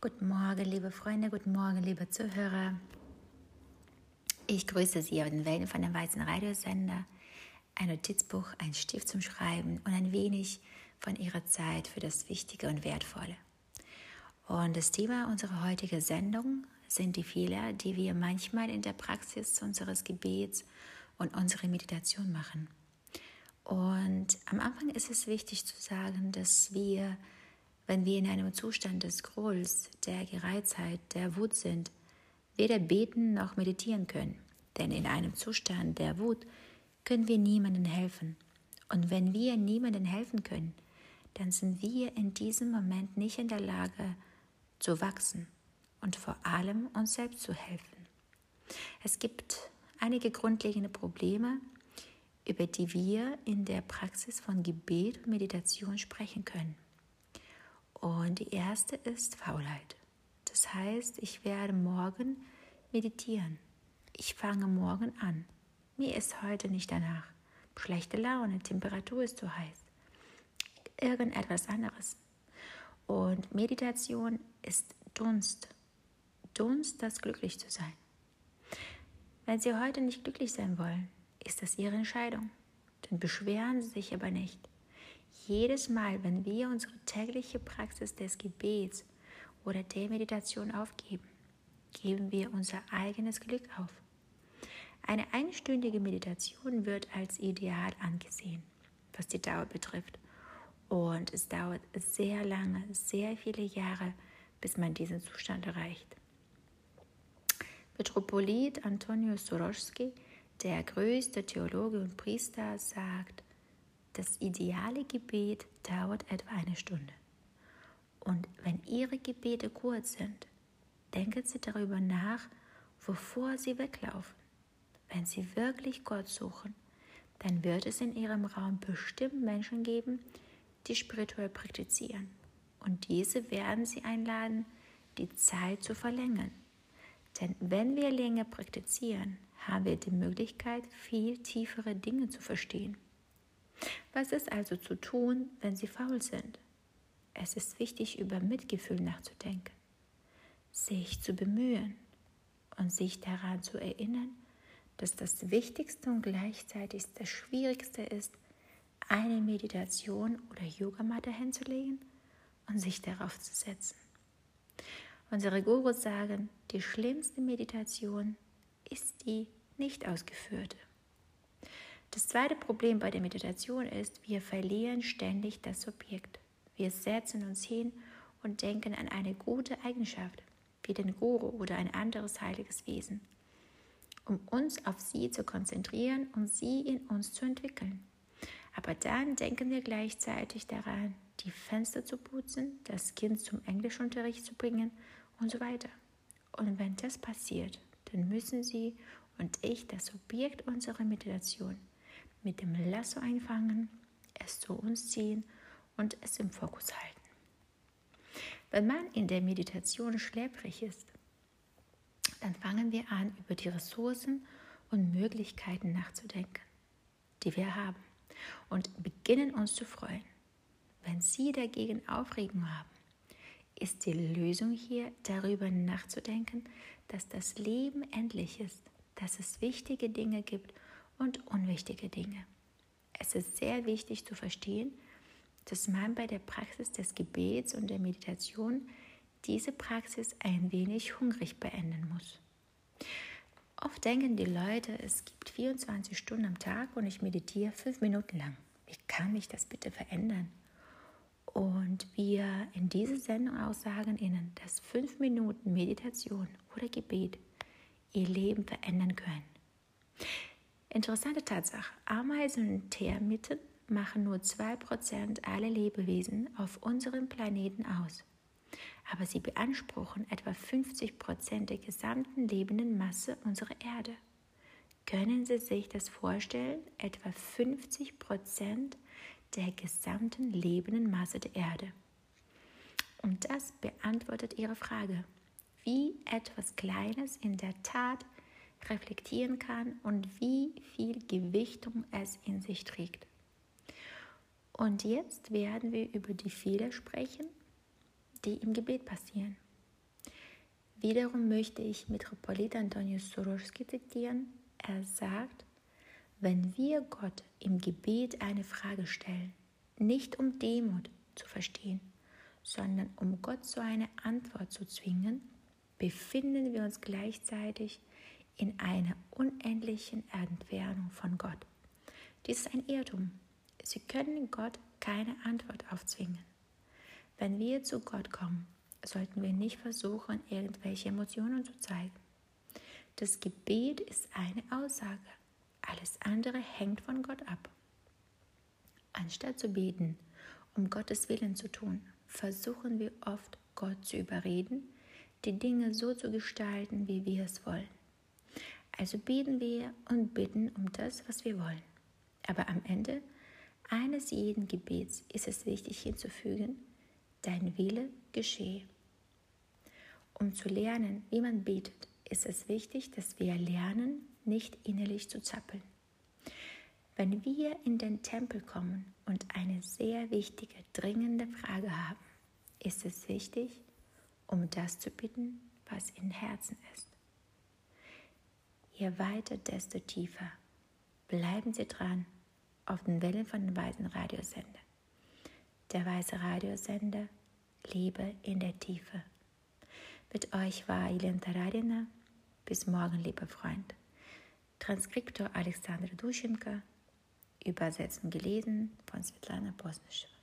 Guten Morgen, liebe Freunde, guten Morgen, liebe Zuhörer. Ich grüße Sie auf den Wellen von dem weißen Radiosender, ein Notizbuch, ein Stift zum Schreiben und ein wenig von Ihrer Zeit für das Wichtige und Wertvolle. Und das Thema unserer heutigen Sendung sind die Fehler, die wir manchmal in der Praxis unseres Gebets und unserer Meditation machen. Und am Anfang ist es wichtig zu sagen, dass wir wenn wir in einem Zustand des Grols, der Gereiztheit, der Wut sind, weder beten noch meditieren können. Denn in einem Zustand der Wut können wir niemandem helfen. Und wenn wir niemandem helfen können, dann sind wir in diesem Moment nicht in der Lage zu wachsen und vor allem uns selbst zu helfen. Es gibt einige grundlegende Probleme, über die wir in der Praxis von Gebet und Meditation sprechen können. Und die erste ist Faulheit. Das heißt, ich werde morgen meditieren. Ich fange morgen an. Mir ist heute nicht danach. Schlechte Laune, Temperatur ist zu heiß. Irgendetwas anderes. Und Meditation ist Dunst. Dunst, das glücklich zu sein. Wenn Sie heute nicht glücklich sein wollen, ist das Ihre Entscheidung. Dann beschweren Sie sich aber nicht. Jedes Mal, wenn wir unsere tägliche Praxis des Gebets oder der Meditation aufgeben, geben wir unser eigenes Glück auf. Eine einstündige Meditation wird als ideal angesehen, was die Dauer betrifft. Und es dauert sehr lange, sehr viele Jahre, bis man diesen Zustand erreicht. Metropolit Antonius Soroschski, der größte Theologe und Priester, sagt, das ideale Gebet dauert etwa eine Stunde. Und wenn Ihre Gebete kurz sind, denken Sie darüber nach, wovor Sie weglaufen. Wenn Sie wirklich Gott suchen, dann wird es in Ihrem Raum bestimmt Menschen geben, die spirituell praktizieren. Und diese werden Sie einladen, die Zeit zu verlängern. Denn wenn wir länger praktizieren, haben wir die Möglichkeit, viel tiefere Dinge zu verstehen. Was ist also zu tun, wenn sie faul sind? Es ist wichtig, über Mitgefühl nachzudenken, sich zu bemühen und sich daran zu erinnern, dass das Wichtigste und gleichzeitig das Schwierigste ist, eine Meditation oder Yogamatte hinzulegen und sich darauf zu setzen. Unsere Gurus sagen, die schlimmste Meditation ist die nicht ausgeführte. Das zweite Problem bei der Meditation ist, wir verlieren ständig das Subjekt. Wir setzen uns hin und denken an eine gute Eigenschaft, wie den Guru oder ein anderes heiliges Wesen, um uns auf sie zu konzentrieren und sie in uns zu entwickeln. Aber dann denken wir gleichzeitig daran, die Fenster zu putzen, das Kind zum Englischunterricht zu bringen und so weiter. Und wenn das passiert, dann müssen Sie und ich das Objekt unserer Meditation mit dem Lasso einfangen, es zu uns ziehen und es im Fokus halten. Wenn man in der Meditation schläfrig ist, dann fangen wir an, über die Ressourcen und Möglichkeiten nachzudenken, die wir haben, und beginnen uns zu freuen. Wenn Sie dagegen Aufregung haben, ist die Lösung hier, darüber nachzudenken, dass das Leben endlich ist, dass es wichtige Dinge gibt und unwichtige Dinge. Es ist sehr wichtig zu verstehen, dass man bei der Praxis des Gebets und der Meditation diese Praxis ein wenig hungrig beenden muss. Oft denken die Leute, es gibt 24 Stunden am Tag und ich meditiere fünf Minuten lang. Wie kann ich das bitte verändern? Und wir in dieser Sendung auch sagen Ihnen, dass fünf Minuten Meditation oder Gebet Ihr Leben verändern können. Interessante Tatsache. Ameisen und Termiten machen nur 2% aller Lebewesen auf unserem Planeten aus. Aber sie beanspruchen etwa 50% der gesamten lebenden Masse unserer Erde. Können Sie sich das vorstellen? Etwa 50% der gesamten lebenden Masse der Erde. Und das beantwortet Ihre Frage, wie etwas Kleines in der Tat reflektieren kann und wie viel Gewichtung es in sich trägt. Und jetzt werden wir über die Fehler sprechen, die im Gebet passieren. Wiederum möchte ich Metropolit Antonius Sororski zitieren. Er sagt, wenn wir Gott im Gebet eine Frage stellen, nicht um Demut zu verstehen, sondern um Gott zu einer Antwort zu zwingen, befinden wir uns gleichzeitig in einer unendlichen Entfernung von Gott. Dies ist ein Irrtum. Sie können Gott keine Antwort aufzwingen. Wenn wir zu Gott kommen, sollten wir nicht versuchen, irgendwelche Emotionen zu zeigen. Das Gebet ist eine Aussage. Alles andere hängt von Gott ab. Anstatt zu beten, um Gottes Willen zu tun, versuchen wir oft, Gott zu überreden, die Dinge so zu gestalten, wie wir es wollen. Also beten wir und bitten um das, was wir wollen. Aber am Ende eines jeden Gebets ist es wichtig hinzufügen, dein Wille geschehe. Um zu lernen, wie man betet, ist es wichtig, dass wir lernen, nicht innerlich zu zappeln. Wenn wir in den Tempel kommen und eine sehr wichtige, dringende Frage haben, ist es wichtig, um das zu bitten, was im Herzen ist. Je weiter, desto tiefer. Bleiben Sie dran auf den Wellen von dem weißen Radiosender. Der weiße Radiosender Liebe in der Tiefe. Mit euch war Elena Taradina. Bis morgen, lieber Freund. Transkriptor Alexander Duschenka Übersetzen gelesen von Svetlana Bosnischewa.